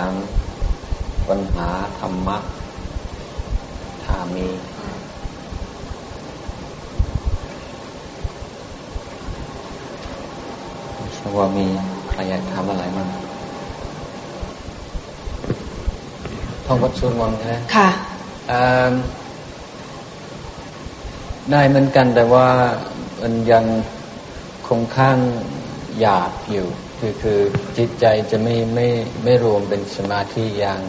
ามปัญหาธรรมะ ถ้ามีชว่ามีใครอยากถามอะไรมั้งท่องวัดสวดมนต์ใช่ไหมค่ะได้เหมือนกันแต่ว่ามันยังคงข้างหยาบอยู่ คือคือจิตใจจะไม่ไม่ไม่รวมเป็นสมาธิอย่าง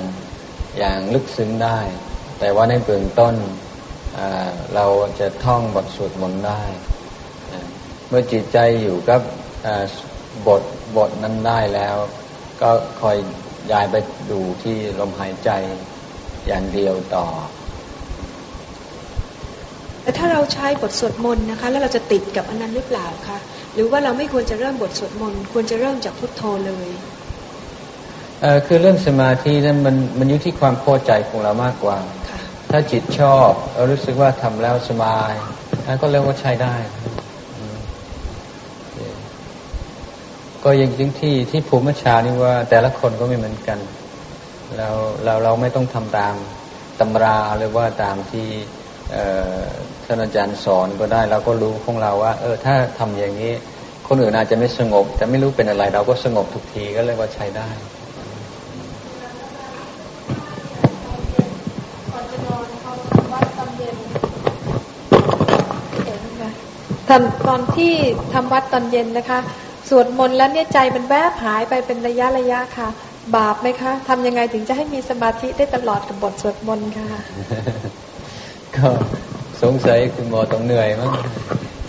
อย่างลึกซึ้งได้ แต่ว่าในเบื้องต้นเราจะท่องบทสวดมนต์ได้ เมื่อจิตใจอยู่กับบทบทนั้นได้แล้ว ก็คอยย้ายไปดูที่ลมหายใจอย่างเดียวต่อแต่ถ้าเราใช้บทสวดมนต์นะคะ แล้วเราจะติดกับอันนั้นหรือเปล่าคะ หรือว่าเราไม่ควรจะเริ่มบทสวดมนต์ควรจะเริ่มจากพุทโธเลยเออคือเรื่องสมาธินั้นมันมันอยู่ที่ความพอใจของเรามากกว่า ถ้าจิตชอบเรารู้สึกว่าทำแล้วสบายนั่นก็เรียกว่าใช้ได้ ก็ยังจริงที่ที่ภูมิชานี่ว่า แต่ละคนก็ไม่เหมือนกันเราเราเราไม่ต้องทำตามตำราหรือว่าตามที่ ท่านอาจารย์สอนก็ได้เราก็รู้ของเราว่า เออ ถ้าทำอย่างนี้ คนอื่นอาจจะไม่สงบ แต่ไม่รู้เป็นอะไร เราก็สงบทุกทีก็เลยว่าใช้ได้ตอนตอนที่ทำวัดตอนเย็นนะคะ สวดมนต์แล้วเนี่ยใจมันแวบหายไปเป็นระยะระยะค่ะ บาปไหมคะทำยังไงถึงจะให้มีสมาธิได้ตลอดกับบทสวดมนต์ค่ะ ก็ สงสัยคุณหมอต้องเหนื่อยมั้ง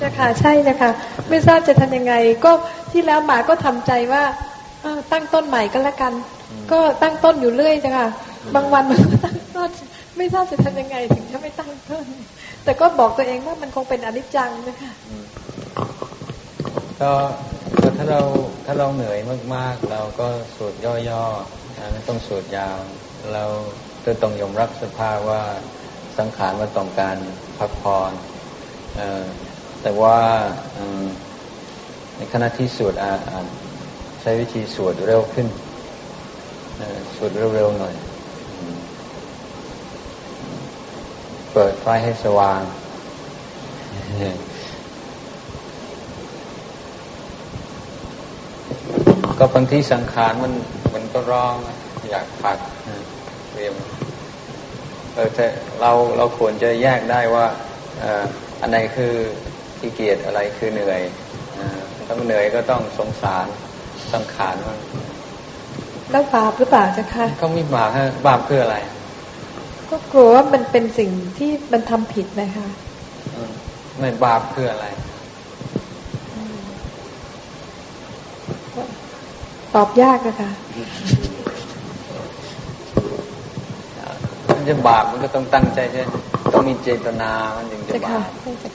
จะค่ะใช่นะคะไม่ทราบจะทำยังไง ก็ที่แล้วหมาก็ทำใจว่าตั้งต้นใหม่ก็แล้วกัน ก็ตั้งต้นอยู่เรื่อยจ้ะค่ะบางวันมันก็ตั้งต้นไม่ทราบจะทำยังไงถึงจะไม่ตั้งต้น แต่ก็บอกตัวเองว่ามันคงเป็นอนิจจังนะคะก็ถ้าเราถ้าเราเหนื่อยมากๆ เราก็สูดย่อๆไม่ต้องสูดยาว เราจะต้องยอมรับสภาพว่า สังขารมันต้องการพักผ่อนแต่ว่าในขณะที่สวดใช้วิธีสวดเร็วขึ้นสวดเร็วๆหน่อย เปิดไฟให้สว่างก็บางทีสังขารมันมันก็ร้องอยากพักเรียม เออแต่เราเราควรจะแยกได้ว่าอันไหนคือขี้เกียจอะไรคือเหนื่อยถ้ามันเหนื่อยก็ต้องสงสารสังขารมันแล้วบาปหรือเปล่าจ๊ะคะก็มีบาปฮะบาปคืออะไร ก็กลัวว่ามันเป็นสิ่งที่มันทำผิดนะคะไม่บาปคืออะไรตอบยากนะคะ มันจะบาปมันก็ต้องตั้งใจใช่ต้องมีเจตนามันถึงจะบาป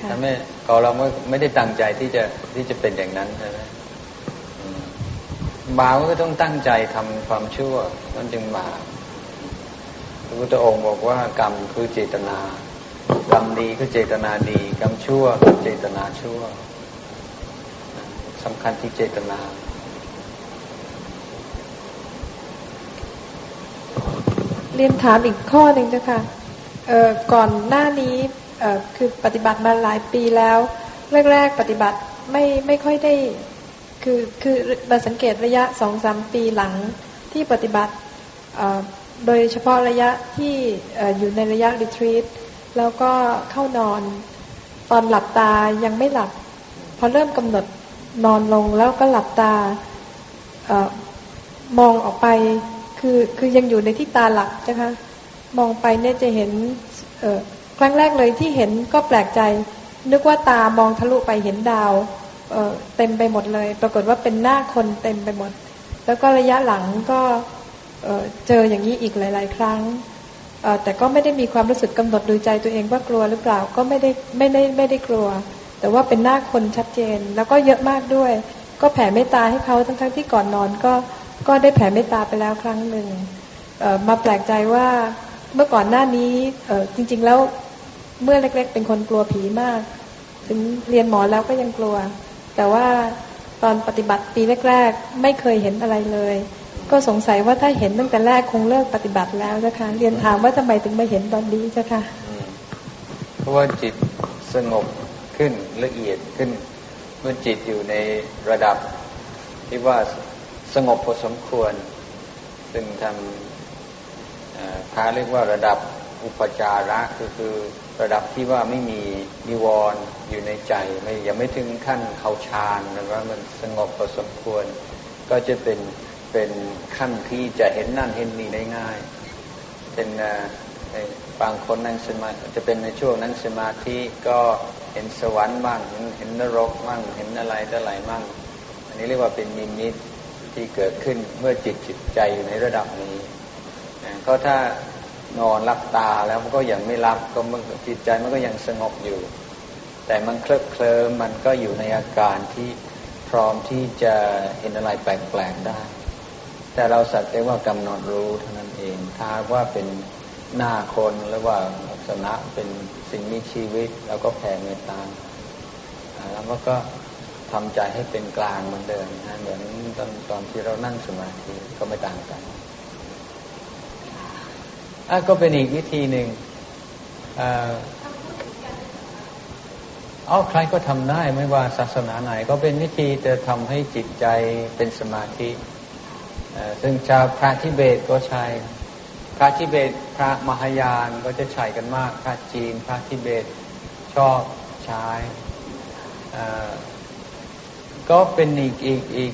ถ้าไม่ก็เราไม่ไม่ได้ตั้งใจที่จะที่จะเป็นอย่างนั้นใช่ไหมบาปก็ต้องตั้งใจทำความชั่วมันจึงบาปพระพุทธองค์บอกว่ากรรมคือเจตนากรรมดีคือเจตนาดีกรรมชั่วคือเจตนาชั่วสำคัญที่เจตนา เรียนถามอีกข้อหนึ่งเจ้าค่ะก่อนหน้านี้คือปฏิบัติมาหลายปีแล้วแรกๆปฏิบัติไม่ไม่ค่อยได้ คือคือมาสังเกตระยะสองสามปีหลังที่ปฏิบัติโดยเฉพาะระยะที่อยู่ในระยะรีทรีตแล้วก็เข้านอนตอนหลับตายังไม่หลับ พอเริ่มกำหนดนอนลงแล้วก็หลับตามองออกไป คือคือยังอยู่ในที่ตาหลักนะคะ มองไปเนี่ยจะเห็นเออครั้งแรกเลยที่เห็นก็แปลกใจ นึกว่าตามองทะลุไปเห็นดาวเออเต็มไปหมดเลย ปรากฏว่าเป็นหน้าคนเต็มไปหมด แล้วก็ระยะหลังก็เเจออย่างนี้อีกหลาย ๆ ครั้งแต่ก็ไม่ได้มีความรู้สึกกำหนดดูใจตัวเองว่ากลัวหรือเปล่าก็ไม่ได้ไม่ได้ไม่ได้กลัว แต่ว่าเป็นหน้าคนชัดเจนแล้วก็เยอะมากด้วย ก็แผ่เมตตาให้เขาทั้งๆที่ก่อนนอนก็ ก็ได้แผ่เมตตาไปแล้วครั้งหนึ่งมาแปลกใจว่าเมื่อก่อนหน้านี้จริง ๆ แล้วเมื่อเล็ก ๆ เป็นคนกลัวผีมาก ถึงเรียนหมอแล้วก็ยังกลัว แต่ว่าตอนปฏิบัติปีแรก ๆ ไม่เคยเห็นอะไรเลย ก็สงสัยว่าถ้าเห็นตั้งแต่แรกคงเลิกปฏิบัติแล้วนะคะเรียนถามว่าทำไมถึงมาเห็นตอนนี้จ้าค่ะเพราะว่าจิตสงบขึ้นละเอียดขึ้น เมื่อจิตอยู่ในระดับที่ว่า สงบพอสมควร ซึ่งทำพระเรียกว่าระดับอุปจาระก็คือระดับที่ว่าไม่มีนิวรณ์อยู่ในใจไม่ยังไม่ถึงขั้นเขาฌานนะว่ามันสงบพอสมควร ก็จะเป็นเป็นขั้นที่จะเห็นนั่นเห็นนี่ได้ง่าย เป็นบางคนนั่งสมาจะเป็นในช่วงนั่งสมาธิก็เห็นสวรรค์บ้างเห็นเห็นนรกบ้างเห็นอะไรต่ออะไรบ้างอันนี้เรียกว่าเป็นนิมิต ที่เกิดขึ้นเมื่อจิตจิตใจอยู่ในระดับนี้ก็ถ้านอนรับตาแล้วมันก็ยังไม่รับก็มันจิตใจมันก็ยังสงบอยู่ แต่มันเคลิบเคลิ้มมันก็อยู่ในอาการที่พร้อมที่จะเห็นอะไรแปลกๆได้ แต่เราสักแต่ว่ากำหนดรู้เท่านั้นเอง ถ้าว่าเป็นหน้าคนหรือว่าลักษณะเป็นสิ่งมีชีวิต แล้วก็แผ่เมตตาแล้วก็ ทำใจให้เป็นกลางเหมือนเดิมนะเหมือนตอนตอนที่เรานั่งสมาธิก็ไม่ต่างกันอะก็เป็นอีกวิธีหนึ่งอ๋อใครก็ทำได้ไม่ว่าศาสนาไหน ก็เป็นวิธีจะทำให้จิตใจเป็นสมาธิซึ่งชาวพระทิเบตก็ใช้พระทิเบตพระมหายานก็จะใช้กันมาก พระจีน พระทิเบตชอบใช้ ก็เป็นอีกอีกอีก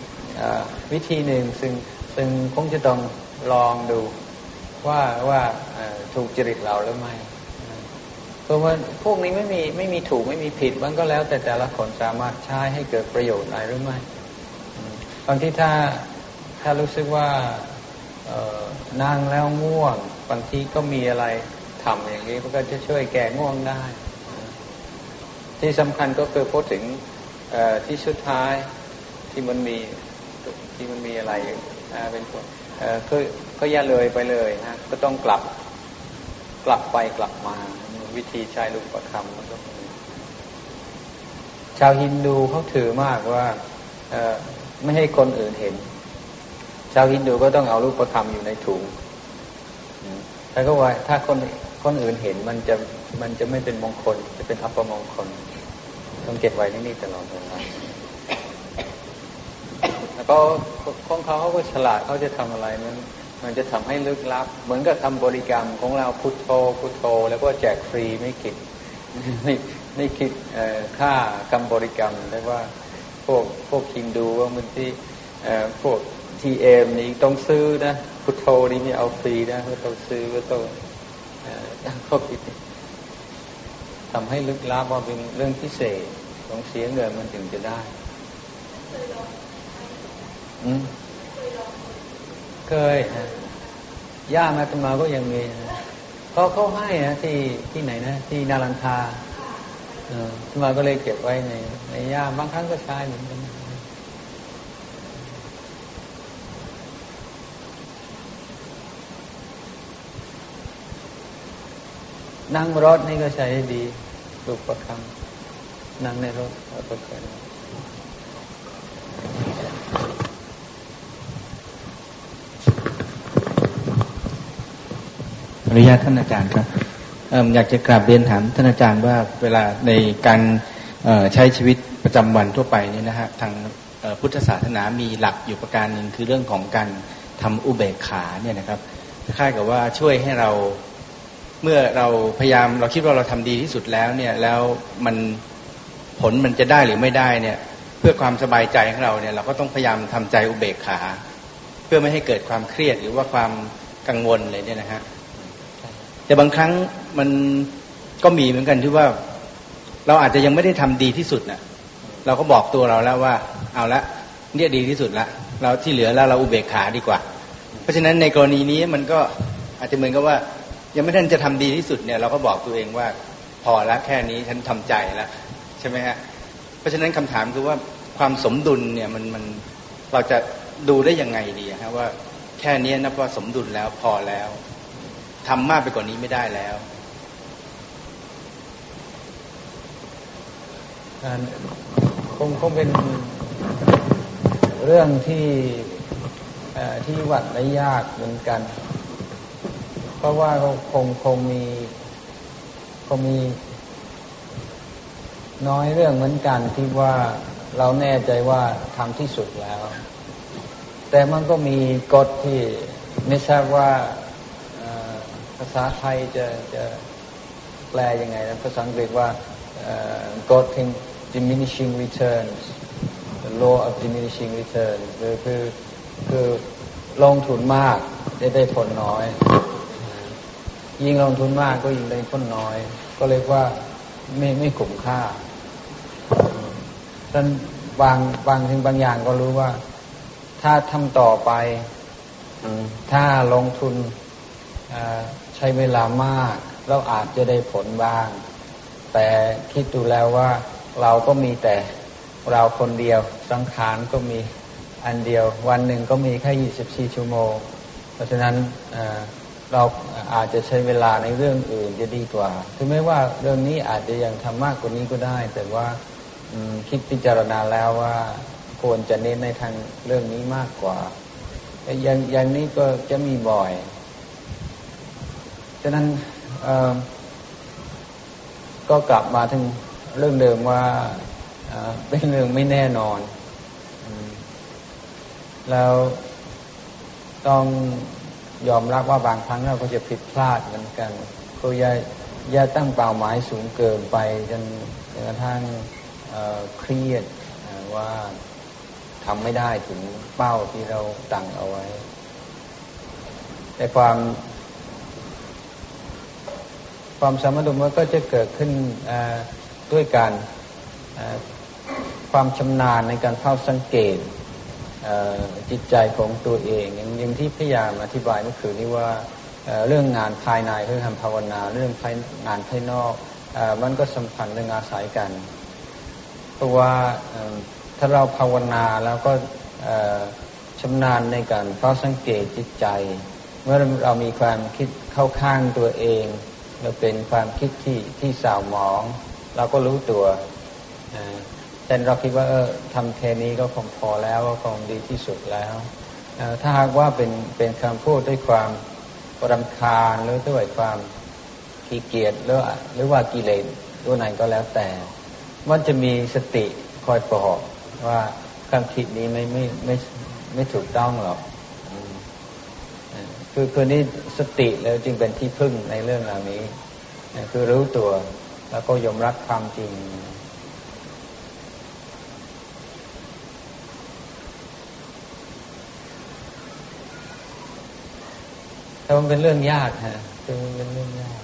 วิธีหนึ่งซึ่งซึ่งคงจะต้องลองดูว่าว่าถูกจริตเราหรือไม่เพราะว่าพวกนี้ไม่มีไม่มีถูกไม่มีผิดมันก็แล้ว แต่แต่ละคนสามารถใช้ให้เกิดประโยชน์อะไรหรือไม่บางที่ถ้าถ้ารู้สึกว่านั่งแล้วง่วงบางทีก็มีอะไรทำอย่างนี้มันก็จะช่วยแก้ง่วงได้ ที่สำคัญก็คือพูดถึง ที่สุดท้ายที่มันมีที่มันมีอะไรเป็นคนก็ก็อย่าเลยไปเลยนะก็ต้องกลับกลับไปกลับมา วิธีใช้ลูกประคำมันก็ชาวฮินดูเขาถือมากว่าไม่ให้คนอื่นเห็น ชาวฮินดูก็ต้องเอาลูกประคำอยู่ในถุงแล้วก็ว่าถ้าคนคนอื่นเห็นมันจะมันจะไม่เป็นมงคล จะเป็นอัปมงคล ต้องเก็บไว้ที่นี่ตลอดเวลาแล้วก็ของเขาเขาก็ฉลาดเขาจะทำอะไรมันมันจะทำให้ลึกลับ เหมือนกับทำบริกรรมของเราพุทโธพุทโธ แล้วก็แจกฟรีไม่คิดไม่ไม่คิดค่ากรรมบริกรรมเรียกว่าพวกพวกคินดูว่ามันที่พวกทีเอ็มนี่ต้องซื้อนะพุทโธนี่ไม่เอาฟรีนะก็ต้องซื้อก็ต้องเขาคิด ทำให้ลึกลับว่าเป็นเรื่องพิเศษต้องเสียเงินมันถึงจะได้เคยนะย่ามาตมาก็ยังมีนะเขาเขาให้นะที่ที่ไหนนะ ที่นาลันทาเออมาก็เลยเก็บไว้ในในย่าบางครั้งก็ใช้เหมือนกัน นั่งรถนี่ก็ใช้ดีลูกประคำนั่งในรถก็เคยอนุญาตท่านอาจารย์ครับอยากจะกราบเรียนถามท่านอาจารย์ว่าเวลาในการใช้ชีวิตประจำวันทั่วไปนี่นะฮะทางพุทธศาสนามีหลักอยู่ประการหนึ่งคือเรื่องของการทำอุเบกขาเนี่ยนะครับคล้ายกับว่าช่วยให้เรา เมื่อเราพยายามเราคิดว่าเราทำดีที่สุดแล้วเนี่ยแล้วมันผลมันจะได้หรือไม่ได้เนี่ย เพื่อความสบายใจของเราเนี่ยเราก็ต้องพยายามทำใจอุเบกขา เพื่อไม่ให้เกิดความเครียดหรือว่าความกังวลเลยเนี่ยนะฮะแต่บางครั้งมันก็มีเหมือนกันที่ว่า เราอาจจะยังไม่ได้ทำดีที่สุดนะเราก็บอกตัวเราแล้วว่า เอาละเนี่ยดีที่สุดละเราที่เหลือแล้วเราอุเบกขาดีกว่า เพราะฉะนั้นในกรณีนี้มันก็อาจจะเหมือนกับว่า ยังไม่ทันจะทำดีที่สุดเนี่ยเราก็บอกตัวเองว่า พอละแค่นี้ฉันทำใจแล้วใช่ไหมฮะเพราะฉะนั้นคำถามคือว่าความสมดุลเนี่ยมันมันเราจะดูได้ยังไงดีฮะว่าแค่นี้นับว่าสมดุลแล้วพอแล้วทำมากไปกว่านี้ไม่ได้แล้วคงคงเป็นเรื่องที่ที่วัดได้ยากเหมือนกัน เพราะว่าคงคงมีคงมี น้อยเรื่องเหมือนกันที่ว่าเราแน่ใจว่าทำที่สุดแล้ว แต่มันก็มีกฎที่ไม่ทราบว่าภาษาไทยจะจะแปลยังไงนะภาษาอังกฤษว่ากฎแห่ง diminishing returns the law of diminishing returns คือคือคือลงทุนมากจะได้ผลน้อย ยิ่งลงทุนมากก็ยิ่งได้ผลน้อย ก็เลยว่าไม่ไม่คุ้มค่าท่านบางบางถึงบางอย่างก็รู้ว่า ถ้าทำต่อไปถ้าลงทุนใช้เวลามาก เราอาจจะได้ผลบ้าง แต่คิดดูแล้วว่าเราก็มีแต่เราคนเดียว สังขารก็มีอันเดียว วันหนึ่งก็มีแค่ยี่สิบสี่ชั่วโมง เพราะฉะนั้น เราอาจจะใช้เวลาในเรื่องอื่นจะดีกว่า ถึงแม้ว่าเรื่องนี้อาจจะยังทำมากกว่านี้ก็ได้ แต่ว่าคิดพิจารณาแล้วว่าควรจะเน้นในทางเรื่องนี้มากกว่าอย่างอย่างนี้ก็จะมีบ่อย ฉะนั้นก็กลับมาถึงเรื่องเดิมว่าเป็นเรื่องไม่แน่นอน แล้วต้อง ยอมรับว่าบางครั้งเราก็จะผิดพลาดเหมือนกันก็อย่าอย่าตั้งเป้าหมายสูงเกินไปจนกระทั่งเครียดว่าทำไม่ได้ถึงเป้าที่เราตั้งเอาไว้ แต่ความความสมดุลมันก็จะเกิดขึ้นด้วยการความชำนาญในการเฝ้าสังเกต จิตใจของตัวเองอย่างที่พยายามอธิบายเมื่อคืนนี้ว่าเรื่องงานภายในเรื่องทำภาวนา เรื่องงานภายนอกมันก็สัมพันธ์เรื่องอาศัยกัน เพราะว่าถ้าเราภาวนาแล้วก็ชำนาญในการเฝ้าสังเกตจิตใจ เมื่อเรามีความคิดเข้าข้างตัวเองเราเป็นความคิดที่ที่สาวหมอง เราก็รู้ตัว แต่เราคิดว่าเออทำแค่นี้ก็คงพอแล้วก็คงดีที่สุดแล้วถ้าหากว่าเป็นเป็นคำพูดด้วยความรำคาญหรือด้วยความขี้เกียจหรือหรือว่ากิเลสตัวยไหนก็แล้วแต่ มันจะมีสติคอยบอกว่าความคิดนี้ไม่ไม่ไม่ไม่ถูกต้องหรอกคือคือนี่สติแล้วจึงเป็นที่พึ่งในเรื่องเหล่านี้ คือรู้ตัวแล้วก็ยอมรับความจริง มันเป็นเรื่องยากฮะเป็นเป็นเรื่องยาก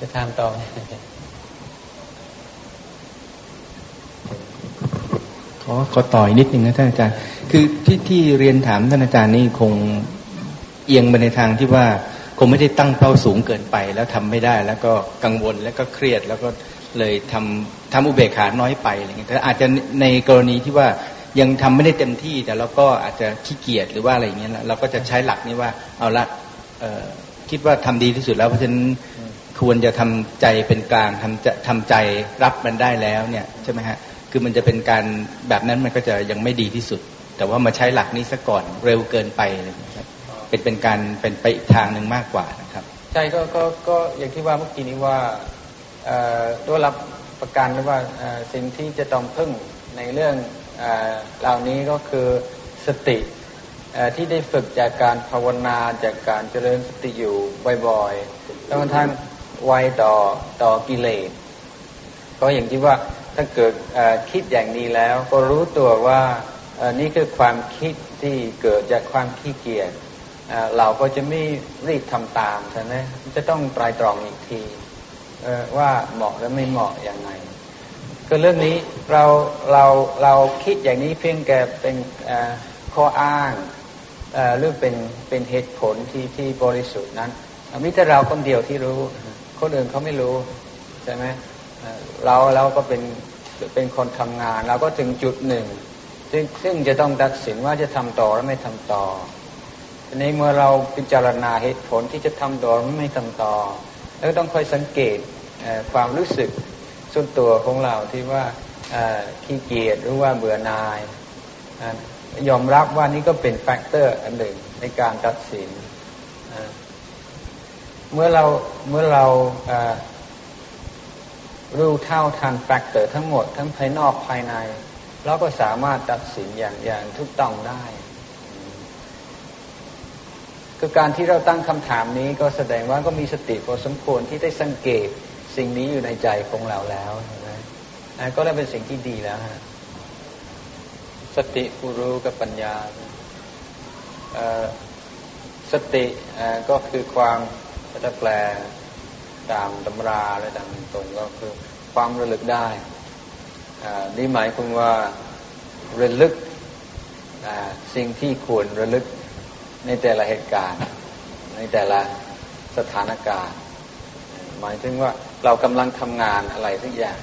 จะทำต่อขอขอต่อยนิดหนึ่งนะท่านอาจารย์ คือที่ที่เรียนถามท่านอาจารย์นี่คงเอียงไปในทางที่ว่า คงไม่ได้ตั้งเป้าสูงเกินไป แล้วทำไม่ได้ แล้วก็กังวลแล้วก็เครียดแล้วก็เลยทำทำอุเบกขาน้อยไปอะไรเงี้ยแต่อาจจะในกรณีที่ว่ายังทำไม่ได้เต็มที่ แต่เราก็อาจจะขี้เกียจหรือว่าอะไรเงี้ยเราก็จะใช้หลักนี้ว่าเอาละคิดว่าทำดีที่สุดแล้วเพราะฉะนั้นควรจะทำใจเป็นกลางทำจะทำใจรับมันได้แล้วเนี่ยใช่ไหมฮะคือมันจะเป็นการแบบนั้นมันก็จะยังไม่ดีที่สุด แต่ว่ามาใช้หลักนี้ซะก่อนเร็วเกินไปอะไรเงี้ย เป็นเป็นการเป็นไปอีกทางหนึ่งมากกว่านะครับ ใช่ก็ก็ก็อย่างที่ว่าเมื่อกี้นี้ว่าด้วยรับประกันว่าสิ่งที่จะต้องพึ่งในเรื่องเหล่านี้ก็คือสติที่ได้ฝึกจากการภาวนาจากการเจริญสติอยู่บ่อยๆแล้วท่านไวต่อต่อกิเลสก็อย่างที่ว่าถ้าเกิดคิดอย่างนี้แล้ว ก็รู้ตัวว่านี่คือความคิดที่เกิดจากความขี้เกียจ เราก็จะไม่รีบทำตามใช่ไหมจะต้องตรตรองอีกทีว่าเหมาะและไม่เหมาะอย่างไงก็เรื่องนี้เราเราเราคิดอย่างนี้เพียงแค่เป็นข้ออ้างหรือเป็นเป็นเหตุผลที่ที่บริสุทธิ์นั้นมิแต่เราคนเดียวที่รู้คนอื่นเขาไม่รู้ใช่ไหมเราเราก็เป็นเป็นคนทำงาน เราก็ถึงจุดหนึ่งซึ่งซึ่งจะต้องตัดสินว่าจะทำต่อหรือไม่ทำต่อ ทีนี้เมื่อเราพิจารณาเหตุผลที่จะทำต่อไม่ทำต่อ แล้วต้องคอยสังเกตความรู้สึกส่วนตัวของเราที่ว่าขี้เกียจหรือว่าเบื่อหน่ายยอมรับว่านี่ก็เป็น factor อันหนึ่งในการตัดสิน เมื่อเราเมื่อเรารู้เท่าทันแฟกเตอร์ทั้งหมดทั้งภายนอกภายใน เราก็สามารถตัดสินอย่างอย่างทุกต้องได้ คือการที่เราตั้งคำถามนี้ก็แสดงว่าก็มีสติพอสมควรที่ได้สังเกตสิ่งนี้อยู่ในใจของเราแล้วใช่ไหมก็ได้เป็นสิ่งที่ดีแล้วฮะสติผู้รู้กับปัญญาสติก็คือความจะแปลตามตำราและตามตรงก็คือความระลึกได้นี่หมายความว่าระลึกสิ่งที่ควรระลึก ในแต่ละเหตุการณ์ ในแต่ละสถานการณ์ หมายถึงว่าเรากำลังทำงานอะไรทุกอย่าง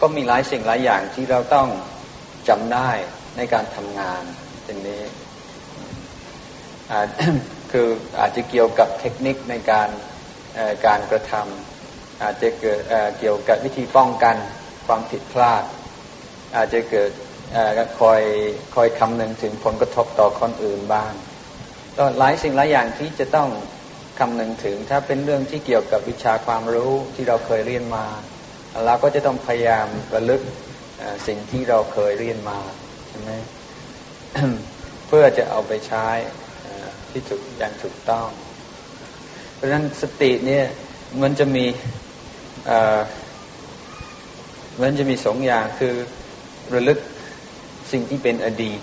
ก็มีหลายสิ่งหลายอย่างที่เราต้องจำได้ในการทำงานเช่นนี้คืออาจจะเกี่ยวกับเทคนิคในการการกระทำอาจจะเกิดเกี่ยวกับวิธีป้องกันความผิดพลาด อาจจะเกิดคอยคอยคำนึงถึงผลกระทบต่อคนอื่นบ้าง ก็หลายสิ่งหลายอย่างที่จะต้องคำนึงถึง ถ้าเป็นเรื่องที่เกี่ยวกับวิชาความรู้ที่เราเคยเรียนมา เราก็จะต้องพยายามระลึกสิ่งที่เราเคยเรียนมาใช่ไหมเพื่อจะเอาไปใช้ที่ถูกอย่างถูกต้อง เพราะฉะนั้นสติเนี่ยมันจะมีมันจะมีสองอย่างคือระลึกสิ่งที่เป็นอดีต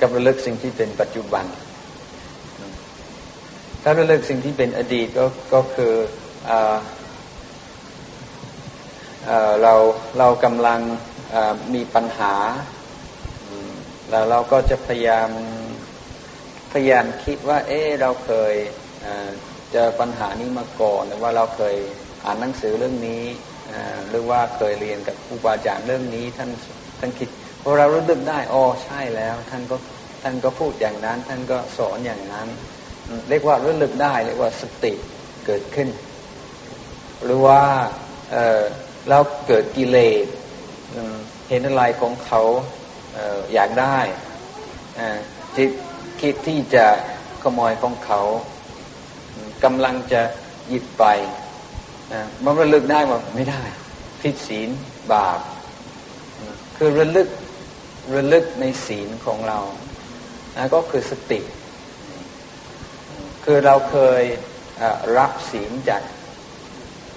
กับระลึกสิ่งที่เป็นปัจจุบัน ถ้าระลึกสิ่งที่เป็นอดีตก็ก็คืออเราเรากำลังมีปัญหา แล้วเราก็จะพยายามพยายามคิดว่า เออเราเคยเจอปัญหานี้มาก่อนหรือว่าเราเคยอ่านหนังสือเรื่องนี้หรือว่าเคยเรียนกับครูบาอาจารย์เรื่องนี้ท่านท่านคิด พอเรารู้ดึกได้อ๋อใช่แล้ว ท่านก็ท่านก็พูดอย่างนั้น ท่านก็สอนอย่างนั้น เรียกว่ารู้ลึกได้ เรียกว่าสติเกิดขึ้น หรือว่าเเราเกิดกิเลสเห็นอะไรของเขาอยากได้จิตคิดที่จะขโมยของเขากำลังจะหยิบไปมันระลึกได้ว่าไม่ได้ผิดศีลบาปคือระลึก ระลึกในศีลของเรานะก็คือสติ คือเราเคยรับศีลจาก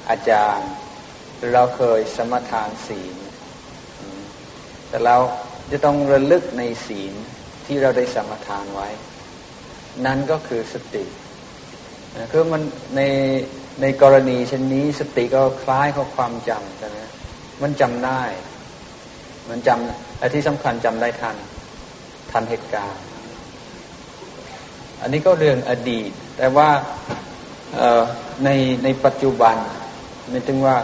อาจารย์ เราเคยสมทานศีล แต่เราจะต้องระลึกในศีลที่เราได้สมทานไว้ นั่นก็คือสติคือมันในในกรณีเช่นนี้สติก็คล้ายกับความจำใช่ไหมมันจำได้ มันจำ และที่สำคัญจำได้ทัน ทันเหตุการณ์ อันนี้ก็เรื่องอดีต แต่ว่าในในปัจจุบันไม่ถึงว่า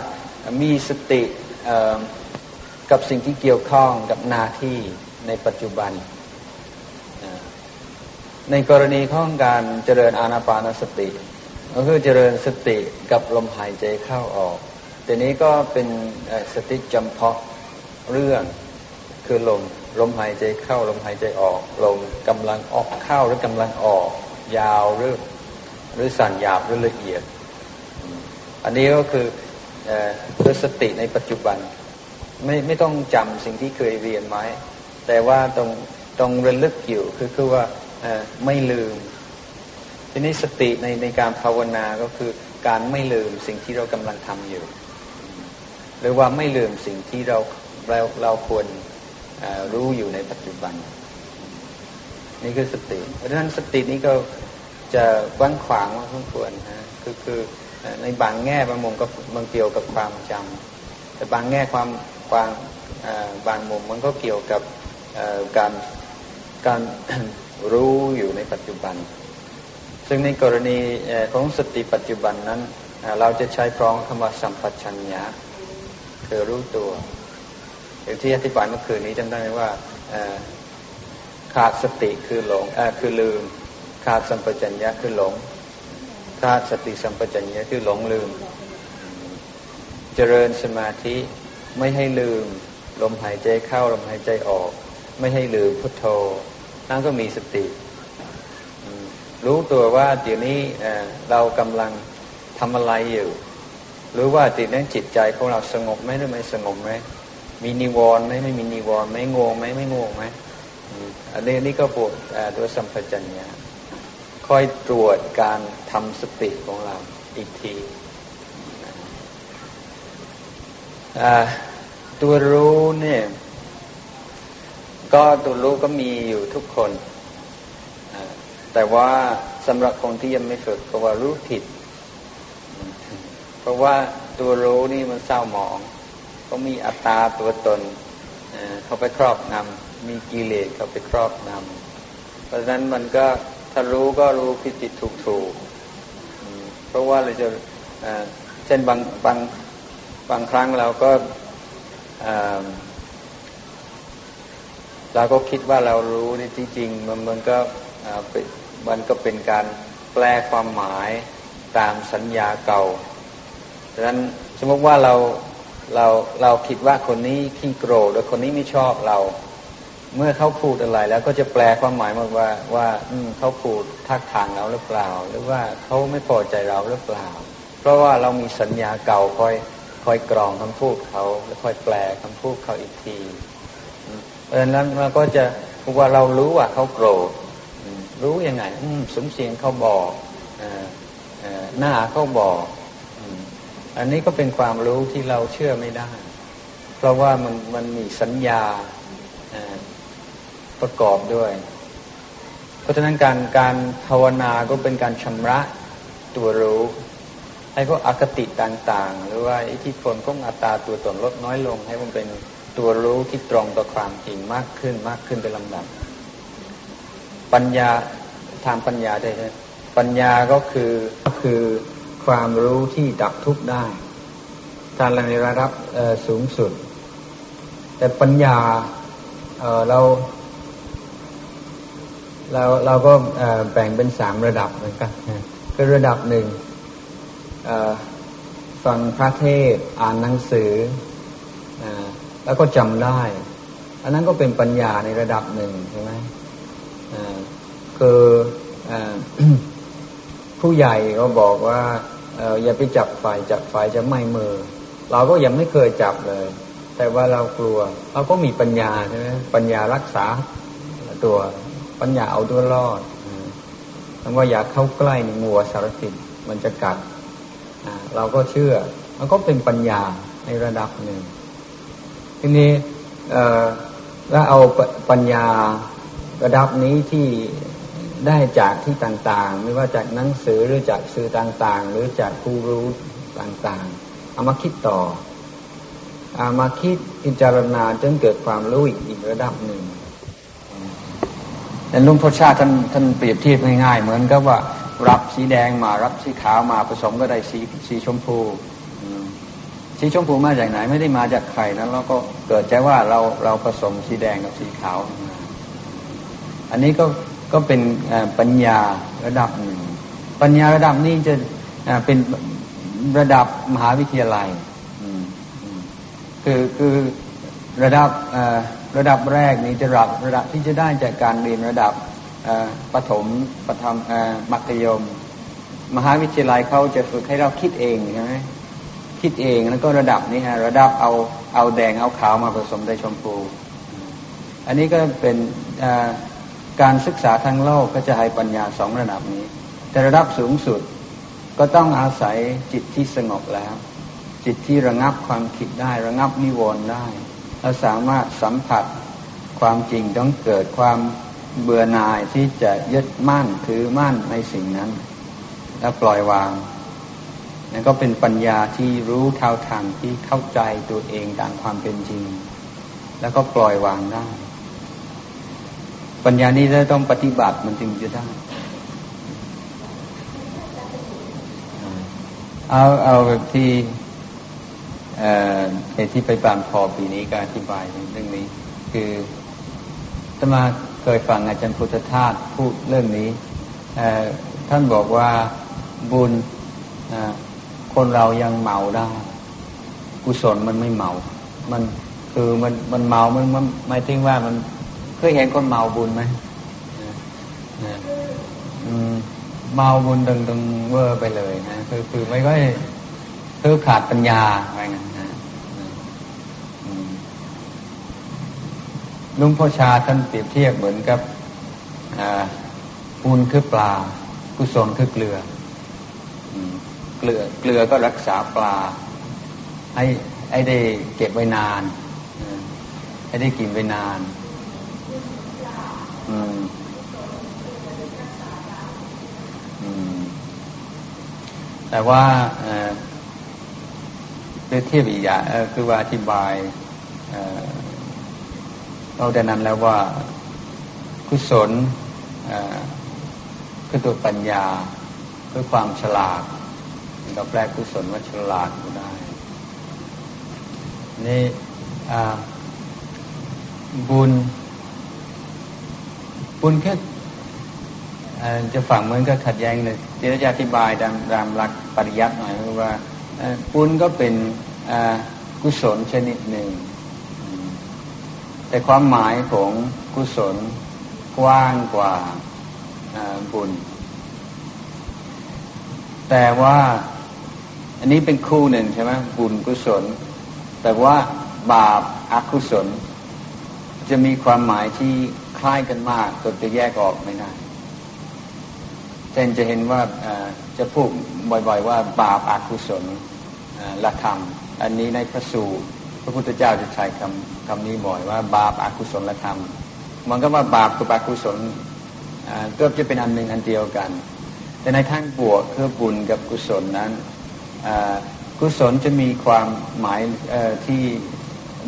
มีสติกับสิ่งที่เกี่ยวข้องกับหน้าที่ในปัจจุบัน ในกรณีของการเจริญอานาปานสติ ก็คือเจริญสติกับลมหายใจเข้าออกแต่นี้ก็เป็นสติจำเพาะเรื่อง คือลมลมหายใจเข้าลมหายใจออกลมกำลังออกเข้าหรือกำลังออก ยาวหรือหรือสั่นหยาบหรือละเอียด อันนี้ก็คือคือสติในปัจจุบัน ไม่ไม่ต้องจำสิ่งที่เคยเรียนไว้แต่ว่าต้องต้องระลึกอยู่คือคือว่าไม่ลืม ทีนี้สติในในการภาวนาก็คือการไม่ลืมสิ่งที่เรากำลังทำอยู่ หรือว่าไม่ลืมสิ่งที่เราเราเราควร รู้อยู่ในปัจจุบัน นี่คือสติ เพราะฉะนั้นสตินี้ก็จะกว้างขวางว่าสมควรนะคือคือในบางแง่บางมุมก็มันเกี่ยวกับความจำแต่บางแง่ความกวางบางมุมมันก็เกี่ยวกับการการรู้อยู่ในปัจจุบัน ซึ่งในกรณีของสติปัจจุบันนั้น เราจะใช้พร้องคำว่าสัมปชัญญะคือรู้ตัว ที่อธิบายเมื่อคืนนี้จำได้ไหมว่าขาดสติคือหลงคือลืม ขาดสัมปชัญญะคือหลง ขาดสติสัมปชัญญะคือหลงลืม เจริญสมาธิไม่ให้ลืม ลมหายใจเข้าลมหายใจออก ไม่ให้ลืมพุทโธนั่นก็มีสติ รู้ตัวว่าเดี๋ยวนี้เรากำลังทำอะไรอยู่หรือว่าติดนั้นจิตใจของเราสงบไหมหรือไม่สงบไหม มีนิวรณ์ไหมไม่มีนิวรณ์ไหมงงไหมไม่งงไหมอันนี้นี่ก็ปวดตัวสัมปชัญญะคอยตรวจการทำสติของเราอีกทีตัวรู้เนี่ยก็ตัวรู้ก็มีอยู่ทุกคน แต่ว่าสำหรับคนที่ยังไม่ฝึกก็ว่ารู้ผิด เพราะว่าตัวรู้นี่มันเศร้าหมอง ก็มีอัตตาตัวตนเขาไปครอบงำมีกิเลสเขาไปครอบงำเพราะฉะนั้นมันก็ถ้ารู้ก็รู้ผิดผิดถูกถูกเพราะว่าเราจะเช่นบางบางบางครั้งเราก็เราก็คิดว่าเรารู้นี่จริง ๆ มันมันก็มันก็เป็นการแปลความหมายตามสัญญาเก่าดังนั้นสมมติว่าเรา เราเราคิดว่าคนนี้ขี้โกรธหรือคนนี้ไม่ชอบเรา เมื่อเขาพูดอะไร แล้วก็จะแปลความหมายมาว่าว่า อืมเขาพูดทักทางเราหรือเปล่า หรือว่าเขาไม่พอใจเราหรือเปล่า เพราะว่าเรามีสัญญาเก่าคอยคอยกรองคำพูดเขาแล้วคอยแปลคำพูดเขาอีกทีเพราะนั้นเราก็จะว่าเรารู้ว่าเขาโกรธรู้ยังไงสมเสียงเขาบอกหน้าเขาบอก อันนี้ก็เป็นความรู้ที่เราเชื่อไม่ได้ เพราะว่ามันมันมีสัญญาประกอบด้วย เพราะฉะนั้นการการภาวนาก็เป็นการชำระตัวรู้ให้พวกอคติต่างๆ หรือว่าอิทธิพลของอัตตาตัวตนลดน้อยลง ให้มันเป็นตัวรู้ที่ตรงต่อความจริงมากขึ้นมากขึ้นเป็นลำดับ ปัญญาทางปัญญาได้ไหมปัญญาก็คือก็คือ ความรู้ที่ดับทุกข์ได้การในระดับสูงสุด แต่ปัญญาเเราเราเราก็แบ่งเป็นสามระดับเหมือนกันคือระดับหนึ่งฟังพระเทศอ่านหนังสือแล้วก็จำได้ อันนั้นก็เป็นปัญญาในระดับหนึ่งใช่ไหมคืออผู้ใหญ่ก็บอกว่า อย่าไปจับไฟจับไฟจะไหม้มือ เราก็ยังไม่เคยจับเลย แต่ว่าเรากลัว เราก็มีปัญญาใช่ไหมปัญญารักษาตัวปัญญาเอาตัวรอดคำว่าอยากเข้าใกล้งัวสารพิษมันจะกัดเราก็เชื่อมันก็เป็นปัญญาในระดับหนึ่ง ทีนี้แล้วเอาปัญญาระดับนี้ที่ ได้จากที่ต่างๆ ไม่ว่าจากหนังสือหรือจากสื่อต่างๆ หรือจากผู้รู้ต่างๆ เอามาคิดต่อเอามาคิดพิจารณาจนเกิดความรู้อีกระดับหนึ่งแต่ลุงพ่อชาติท่านท่านเปรียบเทียบง่ายๆ เหมือนกับว่ารับสีแดงมารับสีขาวมาผสมก็ได้สีสีชมพูสีชมพูมาจากไหนไม่ได้มาจากใครนะแล้วก็เกิดใจว่าเราเราผสมสีแดงกับสีขาว อันนี้ก็ ก็เป็นปัญญาระดับหนึ่ง ปัญญาระดับนี้จะเป็นระดับมหาวิทยาลัยคือคือระดับระดับแรกนี้จะระดับระดับที่จะได้จากการเรียนระดับปฐมปฐมมัธยม มหาวิทยาลัยเขาจะฝึกให้เราคิดเองใช่ไหมคิดเองแล้วก็ระดับนี้ฮะระดับเอาเอาแดงเอาขาวมาผสมได้ชมพู อันนี้ก็เป็น การศึกษาทางโลกก็จะให้ปัญญาสองระดับนี้ แต่ระดับสูงสุดก็ต้องอาศัยจิตที่สงบแล้ว จิตที่ระงับความคิดได้ระงับนิวรณ์ได้เราสามารถสัมผัสความจริงต้องเกิดความเบื่อหน่ายที่จะยึดมั่นถือมั่นในสิ่งนั้น แล้วปล่อยวางนั่นก็เป็นปัญญาที่รู้เท่าทันที่เข้าใจตัวเองตามความเป็นจริง แล้วก็ปล่อยวางได้ ปัญญานี้จะต้องปฏิบัติมันจึงจะได้เอาเอาแบบที่เอ่อที่ไปบานพอปีนี้ก็อธิบายเรื่องนี้ คือสมาเคยฟังอาจารย์พุทธทาสพูดเรื่องนี้ท่านบอกว่าบุญคนเรายังเมาได้ กุศลมันไม่เมา มันคือมันมันเมามันมันหมายถึงว่ามัน เคยเห็นคนเมาบุญไหมเมาบุญดึงดึงเวอร์ไปเลยนะคือคือไม่ก็คือขาดปัญญาอะไรเงี้ยนะลุงพ่อชาท่านเปรียบเทียบเหมือนกับบุญคือปลากุศลคือเกลือเกลือเกลือก็รักษาปลา ให้ให้ได้เก็บไว้นาน ให้ได้กินไว้นาน อืมแต่ว่าเปรียบเทียบอีกอย่างคือว่าอธิบายเราแต่นั้นแล้วว่ากุศลคือตัวปัญญาคือความฉลาดก็แปลกุศลว่าฉลาดก็ได้ นี่บุญ บุญแค่จะฝังเหมือนก็ขัดแย้งเลยเดี๋ยวจะอธิบายตามตามหลักปริยัติหน่อยว่าบุญก็เป็นกุศลชนิดหนึ่ง แต่ความหมายของกุศลกว้างกว่าบุญ แต่ว่าอันนี้เป็นคู่หนึ่งใช่ไหมบุญกุศล แต่ว่าบาปอกุศล จะมีความหมายที่ คล้ายกันมากจนจะแยกออกไม่ได้เช่นจะเห็นว่าจะพูดบ่อยๆว่าบาปอากุศลละธรรม อันนี้ในพระสูตรพระพุทธเจ้าจะใช้คำคำนี้บ่อยว่า บาปอากุศลละธรรม มันก็ว่าบาปกับอกุศลเกือบจะเป็นอันหนึ่งอันเดียวกัน แต่ในทางบวกคือบุญกับกุศลนั้นกุศลจะมีความหมายที่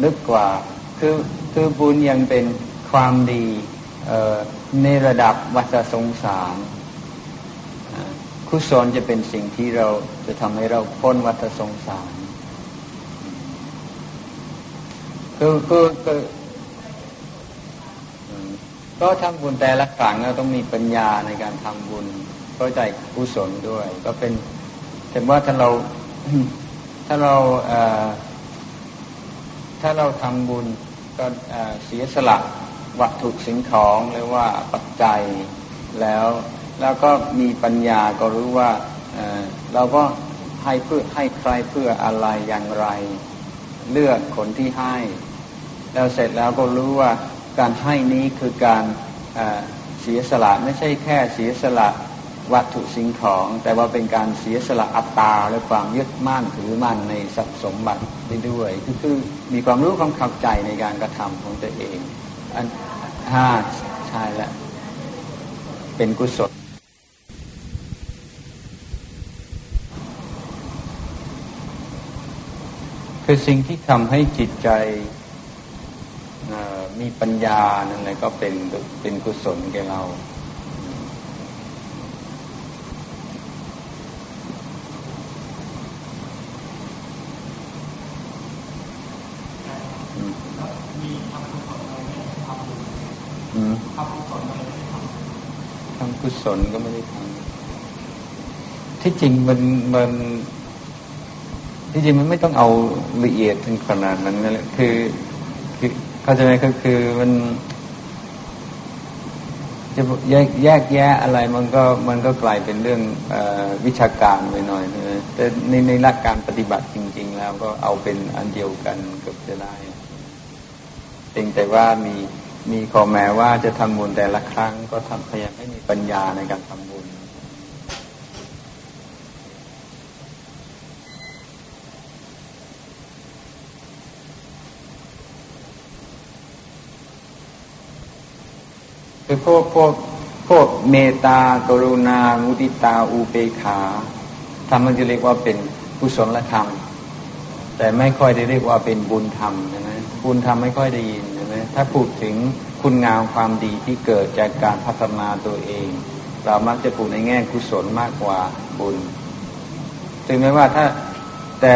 ลึกกว่าคือคือบุญยังเป็น ความดีในระดับวัฏสงสารกุศลจะเป็นสิ่งที่เราจะทำให้เราพ้นวัฏสงสารคือคือคือก็ทำบุญแต่ละครั้งเราต้องมีปัญญาในการทำบุญเข้าใจกุศลด้วย ก็เป็นแต่ว่าถ้าเราถ้าเราถ้าเราทำบุญก็เสียสละ วัตถุสิ่งของหรือว่าปัจจัยแล้ว แล้วก็มีปัญญาก็รู้ว่าเราก็ให้เพื่อให้ใครเพื่ออะไรอย่างไร เลือกคนที่ให้ แล้วเสร็จแล้วก็รู้ว่าการให้นี้คือการเสียสละไม่ใช่แค่เสียสละวัตถุสิ่งของ แต่ว่าเป็นการเสียสละอัตตาและความยึดมั่นถือมั่นในทรัพย์สมบัติได้ด้วยคือคือมีความรู้ความเข้าใจในการกระทำของตัวเอง อันห้าใช่แล้วเป็นกุศล คือสิ่งที่ทำให้จิตใจมีปัญญานั่นแหละก็เป็นเป็นกุศลแก่เรา กุศลก็ไม่ได้ทำที่จริงมันมันที่จริงมันไม่ต้องเอาละเอียดถึงขนาดนั้นนั่นแหละคือคือเข้าใจไหมก็คือมันจะแยกแยกแยะอะไรมันก็มันก็กลายเป็นเรื่องอวิชาการไปหน่อยนะแต่ในในหลักการปฏิบัติจริง ๆ แล้วก็เอาเป็นอันเดียวกันเกือบจะได้เพียงแต่ว่ามี มีข้อแม้ว่าจะทำบุญแต่ละครั้ง ก็ทำพยายามให้มีปัญญาในการทำบุญ คือพวกพวกพวกเมตตากรุณา มุติตา อุเบกขาทำมันจะเรียกว่าเป็นกุศลธรรม แต่ไม่ค่อยได้เรียกว่าเป็นบุญธรรมใช่ไหมบุญธรรมไม่ค่อยได้ยิน นะถ้าพูดถึงคุณงามความดีที่เกิดจากการพัฒนาตัวเอง เรามักจะพูดในแง่กุศลมากกว่าบุญถึงแม้ว่าถ้าแต่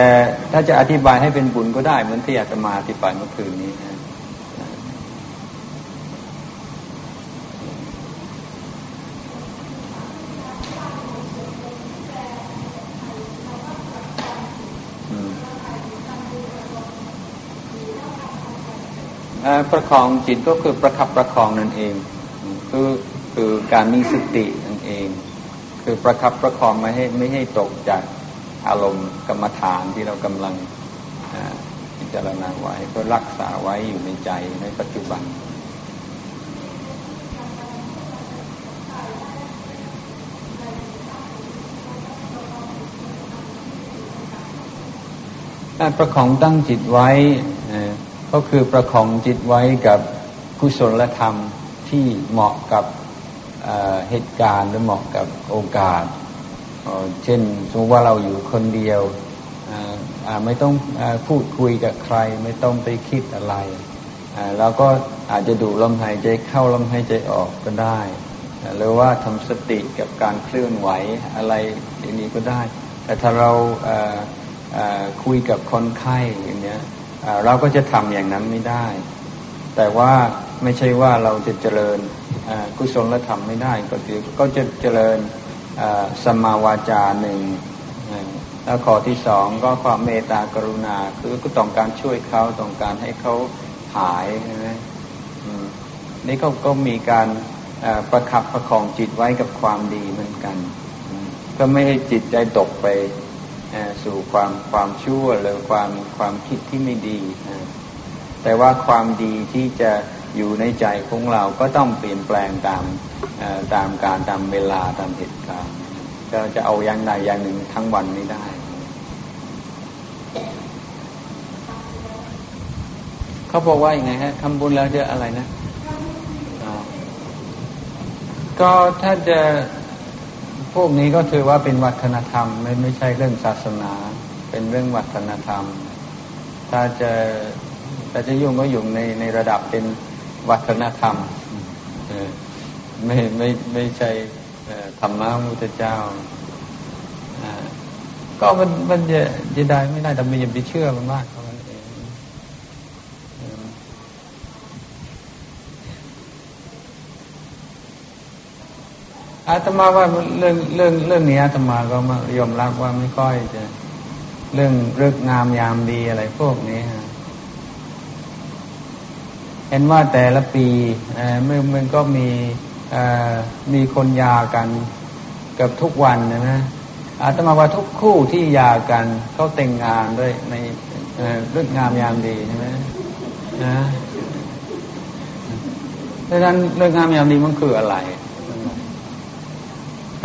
ถ้าจะอธิบายให้เป็นบุญก็ได้เหมือนที่อาตมาอธิบายเมื่อคืนนี้นะ ประคองจิตก็คือประคับประคองนั่นเองคือคือการมีสตินั่นเอง คือประคับประคองไม่ให้ไม่ให้ตกจากอารมณ์กรรมฐานที่เรากำลังพิจารณาไว้ก็รักษาไว้อยู่ในใจในปัจจุบันการประคองตั้งจิตไว้ ก็คือประคองจิตไว้กับกุศลธรรมที่เหมาะกับเหตุการณ์หรือเหมาะกับโอกาส เช่นสมมติว่าเราอยู่คนเดียวไม่ต้องพูดคุยกับใคร ไม่ต้องไปคิดอะไรเราก็อาจจะดูลมหายใจเข้าลมหายใจออกก็ได้ หรือว่าทำสติกับการเคลื่อนไหวอะไรอย่างนี้ก็ได้ แต่ถ้าเราคุยกับคนไข้อย่างเนี้ย เราก็จะทำอย่างนั้นไม่ได้ แต่ว่าไม่ใช่ว่าเราจะเจริญกุศลธรรมไม่ได้ก็คือก็จะเจริญสมาวาจาหนึ่งแล้วข้อที่สองก็ความเมตตากรุณา คือก็ต้องการช่วยเขาต้องการให้เขาหายใช่ไหมนี่เขาก็มีการประคับประคองจิตไว้กับความดีเหมือนกัน ก็ไม่ให้จิตใจตกไป สู่ความความชั่วหรือความความคิดที่ไม่ดี แต่ว่าความดีที่จะอยู่ในใจของเราก็ต้องเปลี่ยนแปลงตามตามการตามเวลาตามเหตุการณ์ก็จะเอาอย่างใดอย่างหนึ่งทั้งวันไม่ได้เขาบอกว่าอย่างไงฮะทำบุญแล้วจะอะไรนะก็ถ้าจะ พวกนี้ก็ถือว่าเป็นวัฒนธรรม ไม่ไม่ใช่เรื่องศาสนา เป็นเรื่องวัฒนธรรม ถ้าจะถ้าจะยุ่งก็ยุ่งในในระดับเป็นวัฒนธรรมไม่ไม่ไม่ใช่ธรรมะมุตเจ้าก็มันมันจะจะได้ไม่ได้แต่ไม่ยังไปเชื่อมันมาก อาตมาว่าเรื่องเรื่องเรื่องนี้อาตมาก็มายอมรับว่าไม่ค่อยจะ เรื่องเรื่องงามยามดีอะไรพวกนี้ฮะเห็นว่าแต่ละปีเมื่อมันก็มีมีคนยากันกับทุกวันนะอาตมาว่าทุกคู่ที่ยากันเขาแต่งงานด้วยในเรื่องงามยามดีใช่ไหมนะดังนั้นเรื่องงามยามดีมันคืออะไร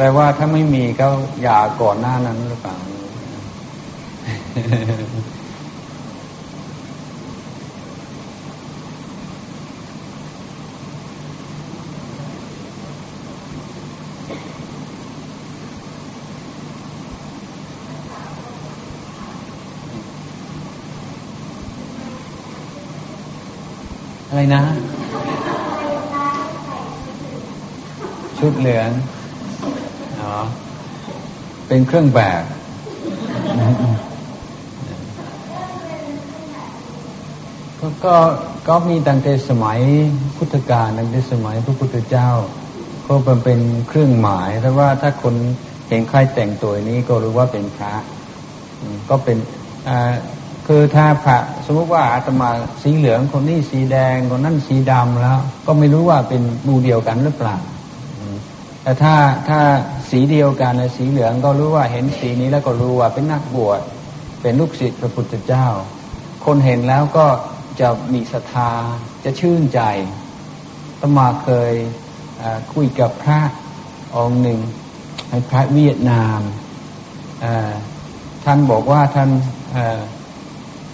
ปลว่าถ้าไม่มีก็อย่าก่อนหน้านั้นหรือเปล่าอะไรนะ ชุดเหลือง เป็นเครื่องแบบ ก็ก็มีตั้งแต่สมัยพุทธกาลตั้งแต่สมัยพระพุทธเจ้า ก็เป็นเป็นเครื่องหมายแต่ว่าถ้าคนเห็นใครแต่งตัวนี้ก็รู้ว่าเป็นพระ ก็เป็นคือถ้าพระสมมติว่าอาตมาสีเหลืองคนนี้สีแดงคนนั้นสีดำแล้ว ก็ไม่รู้ว่าเป็นมูเดียวกันหรือเปล่าแต่ถ้าถ้า สีเดียวกันในสีเหลืองก็รู้ว่าเห็นสีนี้แล้วก็รู้ว่าเป็นนักบวชเป็นลูกศิษย์พระพุทธเจ้า คนเห็นแล้วก็จะมีศรัทธาจะชื่นใจตมาเคยคุยกับพระองค์หนึ่งพระเวียดนามท่านบอกว่าท่าน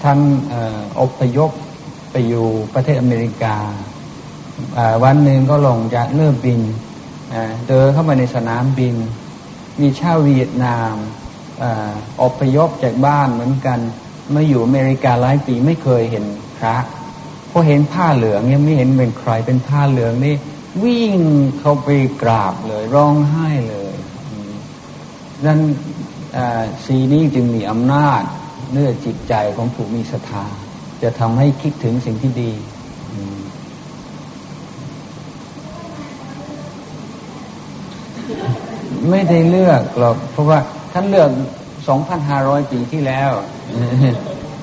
ท่านอพยพไปอยู่ประเทศอเมริกา วันหนึ่งก็ลงจากเริ่มบิน เดินเข้ามาในสนามบิน มีชาวเวียดนามอพยพจากบ้านเหมือนกันมาอยู่อเมริกาหลายปีไม่เคยเห็นพระพอเห็นผ้าเหลืองยังไม่เห็นเป็นใครเป็นผ้าเหลืองนี่วิ่งเข้าไปกราบเลยร้องไห้เลยนั่นสีนี้จึงมีอำนาจเนื้อจิตใจของผู้มีศรัทธาจะทำให้คิดถึงสิ่งที่ดี ไม่ได้เลือกหรอกเพราะว่าท่านเลือกสองพันห้าร้อยปีที่แล้ว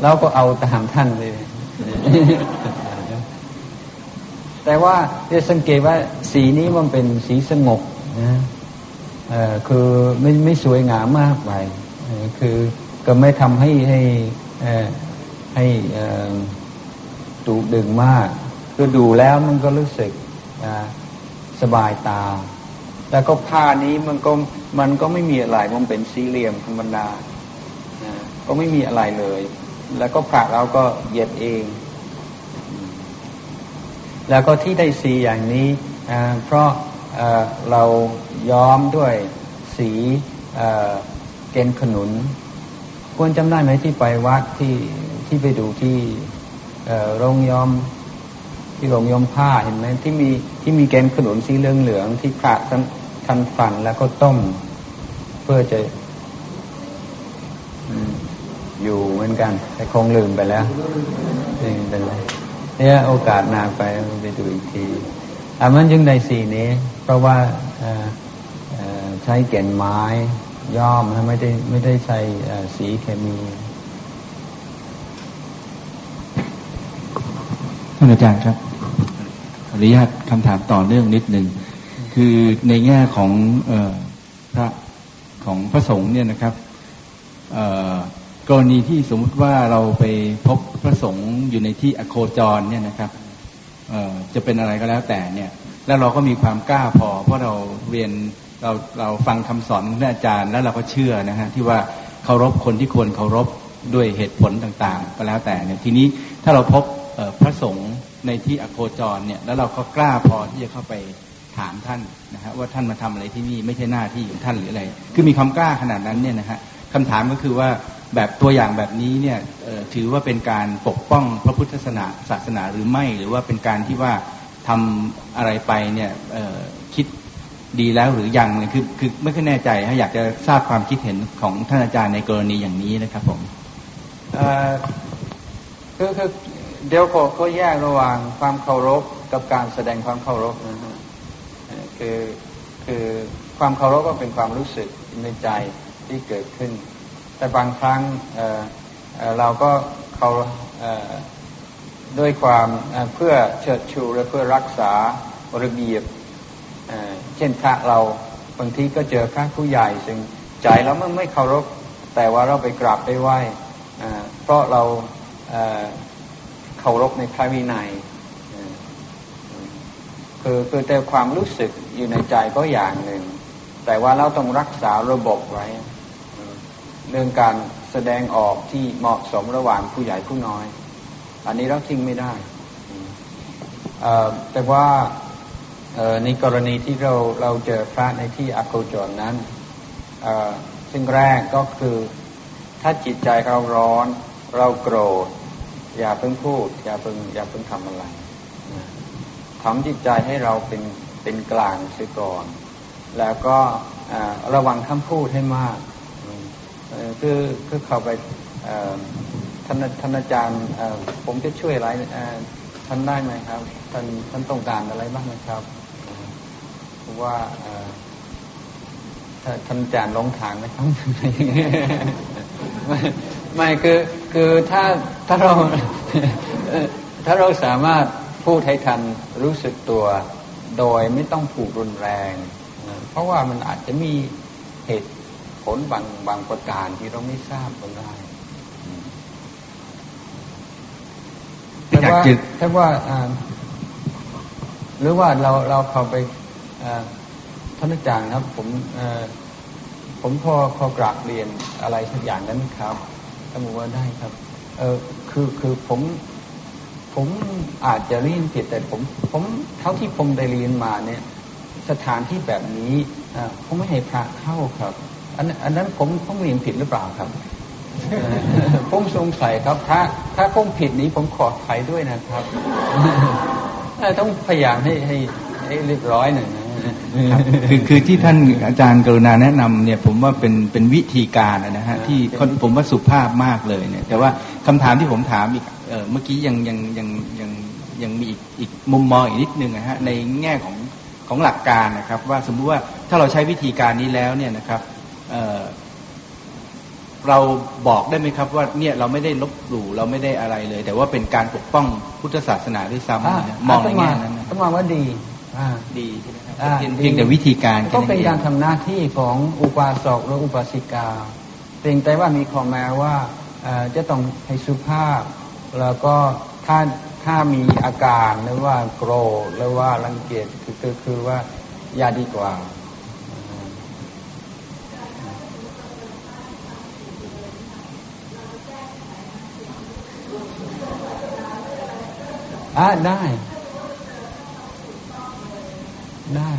เราก็เอาตามท่านเลย แต่ว่าจะสังเกตว่าสีนี้มันเป็นสีสงบนะคือไม่ไม่สวยงามมากไปคือก็ไม่ทำให้ให้ให้ดูดึงมากคือดูแล้วมันก็รู้สึกสบายตา แล้วก็ผ้านี้มันก็มันก็ไม่มีอะไรมันเป็นสี่เหลี่ยมธรรมดาก็ไม่มีอะไรเลย แล้วก็ผ้าเราก็เย็บเอง แล้วก็ที่ได้สีอย่างนี้เพราะเราย้อมด้วยสีเกณฑ์ขนุน ควรจำได้ไหมที่ไปวัดที่ที่ไปดูที่โรงย้อมที่โรงย้อมผ้าเห็นไหมที่มีที่มีเกณฑ์ขนุนสีเหลืองเหลืองที่พระท่าน ท่านฝันแล้วก็ต้ม เพื่อจะอยู่เหมือนกัน แต่คงลืมไปแล้วนี่เป็นไรเนี่ยโอกาสนาไปไปดูอีกทีอ่ามันยังในสีนี้ เพราะว่าใช้เกณฑ์ไม้ย่อมไม่ได้ไม่ได้ใช้สีเคมีท่านอาจารย์ครับอนุญาตคำถามต่อเนื่องนิดหนึ่ง คือในแง่ของออพระของพระสงฆ์เนี่ยนะครับกรณีที่สมมติว่าเราไปพบพระสงฆ์อยู่ในที่อโคจรเนี่ยนะครับจะเป็นอะไรก็แล้วแต่เนี่ย แล้วเราก็มีความกล้าพอ เพราะเราเรียนเราเราฟังคำสอนของท่านอาจารย์ แล้วเราก็เชื่อนะฮะที่ว่าเคารพคนที่ควรเคารพด้วยเหตุผลต่างๆ ก็แล้วแต่เนี่ยทีนี้ถ้าเราพบพระสงฆ์ในที่อโคจรเนี่ยแล้วเราก็กล้าพอที่จะเข้าไป ถามท่านนะฮะว่าท่านมาทำอะไรที่นี่ไม่ใช่หน้าที่ของท่านหรืออะไร คือมีความกล้าขนาดนั้นเนี่ยนะฮะคำถามก็คือว่าแบบตัวอย่างแบบนี้เนี่ยถือว่าเป็นการปกป้องพระพุทธศาสนาศาสนาหรือไม่ หรือว่าเป็นการที่ว่าทำอะไรไปเนี่ยคิดดีแล้วหรือยังคือคือไม่ค่อยแน่ใจฮะอยากจะทราบความคิดเห็นของท่านอาจารย์ในกรณีอย่างนี้นะครับผมคือคือเดี๋ยวก็แยกระหว่างความเคารพกับการแสดงความเคารพนะ คือคือความเคารพก็เป็นความรู้สึกในใจที่เกิดขึ้น แต่บางครั้งเเราก็เขาด้วยความเพื่อเชิดชูและเพื่อรักษาระเบียบเช่นพระเราบางทีก็เจอพระผู้ใหญ่ซึ่งใจเราไม่ไม่เคารพแต่ว่าเราไปกราบไปไหว้เพราะเราเคารพในพระวินัย คือคือแต่ความรู้สึกอยู่ในใจก็อย่างหนึ่ง แต่ว่าเราต้องรักษาระบบไว้ เรื่องการแสดงออกที่เหมาะสมระหว่างผู้ใหญ่ผู้น้อย อันนี้เราทิ้งไม่ได้แต่ว่าในกรณีที่เราเราเจอพระในที่อโคจรนั้นซึ่งแรกก็คือถ้าจิตใจเราร้อน เราโกรธ อย่าเพิ่งพูด อย่าเพิ่งอย่าเพิ่งทำอะไร ทำจิตใจให้เราเป็นเป็นกลางเสียก่อน แล้วก็ระวังคำพูดให้มากคือคือเข้าไปท่านท่านอาจารย์ผมจะช่วยอะไรท่านได้ไหมครับท่านท่านต้องการอะไรบ้างนะครับเพราะว่าท่านอาจารย์ลงทางไหมครับไม่ไม่คือคือถ้าถ้าเราถ้าเราสามารถ พูดให้ทันรู้สึกตัวโดยไม่ต้องผูกรุนแรง เพราะว่ามันอาจจะมีเหตุผลบางบางประการที่เราไม่ทราบก็ได้แต่ว่าถ้าว่าหรือว่าเราเราเข้าไปท่านอาจารย์ครับ ผมผมพอพอกราบเรียนอะไรสักอย่างนั้นครับท่านบอกว่าได้ครับ เออคือคือผม ผมอาจจะเรียนผิดแต่ผมผมเท่าที่ผมได้เรียนมาเนี่ย สถานที่แบบนี้ผมไม่ให้พระเข้าครับ อันอันนั้นผมผมเรียนผิดหรือเปล่าครับผมสงสัยครับ ถ้าถ้าผมผิดนี้ผมขอไขด้วยนะครับต้องพยายามให้ให้ให้เรียบร้อยหนึ่งคือคือที่ท่านอาจารย์กรุณาแนะนำเนี่ย ผมว่าเป็นเป็นวิธีการนะฮะที่ผมว่าสุภาพมากเลยเนี่ย แต่ว่าคำถามที่ผมถามอีก เมื่อกี้ยังยังยังยังยังมีอีกอีกมุมมองอีกนิดนึงนะฮะในแง่ของของหลักการนะครับ ว่าสมมุติว่าถ้าเราใช้วิธีการนี้แล้วเนี่ยนะครับเราบอกได้ไหมครับว่าเนี่ยเราไม่ได้ลบหลู่เราไม่ได้อะไรเลย แต่ว่าเป็นการปกป้องพุทธศาสนาด้วยซ้ำนะมองในแง่นั้นนะต้องมาว่าดีอ่าดีใช่ไหมครับอ่าเพียงเพียงแต่วิธีการก็เป็นแค่การองทำหน้าที่ของอุบาสกหรืออุบาสิกาเพียงแต่ว่ามีข้อแม้ว่าเอ่อจะต้องให้สุภาพ แล้วก็ถ้าถ้ามีอาการหรือว่าโกรธหรือว่ารังเกียจคือคือคือว่าอย่าดีกว่าอ่าได้ ได้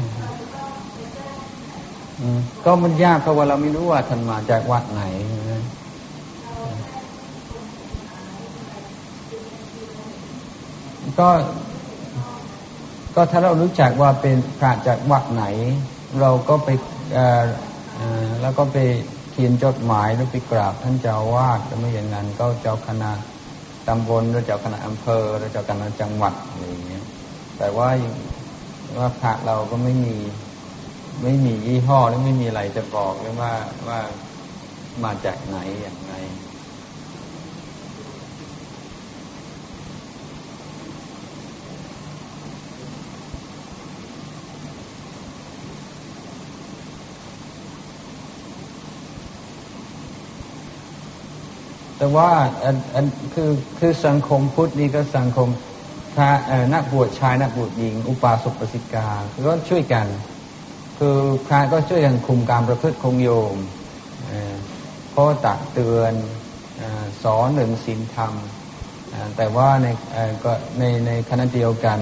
ก็มันยากเพราะว่าเราไม่รู้ว่าท่านมาจากวัดไหน ก็ ก็ถ้าเรารู้จักว่าเป็นพระจากวัดไหน เราก็ไปอ่อเอ่อแล้วก็ไปเขียนจดหมายหรือไปกราบท่านเจ้าวาดแต่ไม่อย่างนั้นก็เจ้าคณะตำบลหรือเจ้าคณะอำเภอหรือเจ้าคณะจังหวัดอะไรอย่างเงี้ยแต่ว่าว่าพระเราก็ไม่มีไม่มียี่ห้อหรือไม่มีอะไรจะบอกเลยว่าว่ามาจากไหนอย่างไร แต่ว่าอันอันคือคือสังคมพุทธนี่ก็สังคมพระเอ่อนักบวชชายนักบวชหญิง อุปาสกปสิกาก็ช่วยกัน คือพระก็ช่วยกันคุมการประพฤติของโยมเอ่อตักเตือนอสอนหนึ่งศีลธรรม แต่ว่าในเออในในคณะเดียวกัน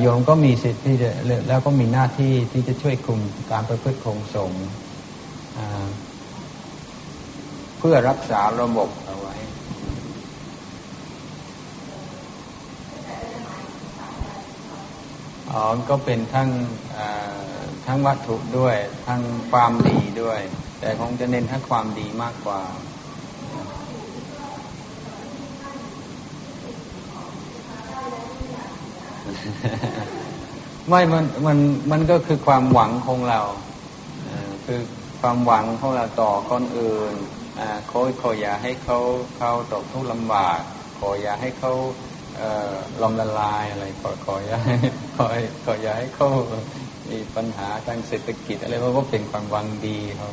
โยมก็มีสิทธิ์ที่จะแล้วก็มีหน้าที่ที่จะช่วยคุมการประพฤติของสงฆ์ เพื่อรักษาระบบเอาไว้ อ๋อ ก็เป็นทั้งทั้งวัตถุด้วย ทั้งความดีด้วย แต่คงจะเน้นทั้งความดีมากกว่าไม่มันมันมันก็คือความหวังของเราอ่อคือความหวังของเราต่อคนอื่น ขอขออย่าให้เขาเขาตกทุกข์ลำบาก ขออย่าให้เขาเอ่อลมละลายอะไรขอขออย่าให้ขอขออย่าให้เขามีปัญหาทางเศรษฐกิจอะไรเพราะว่าเป็นความหวังดีเขา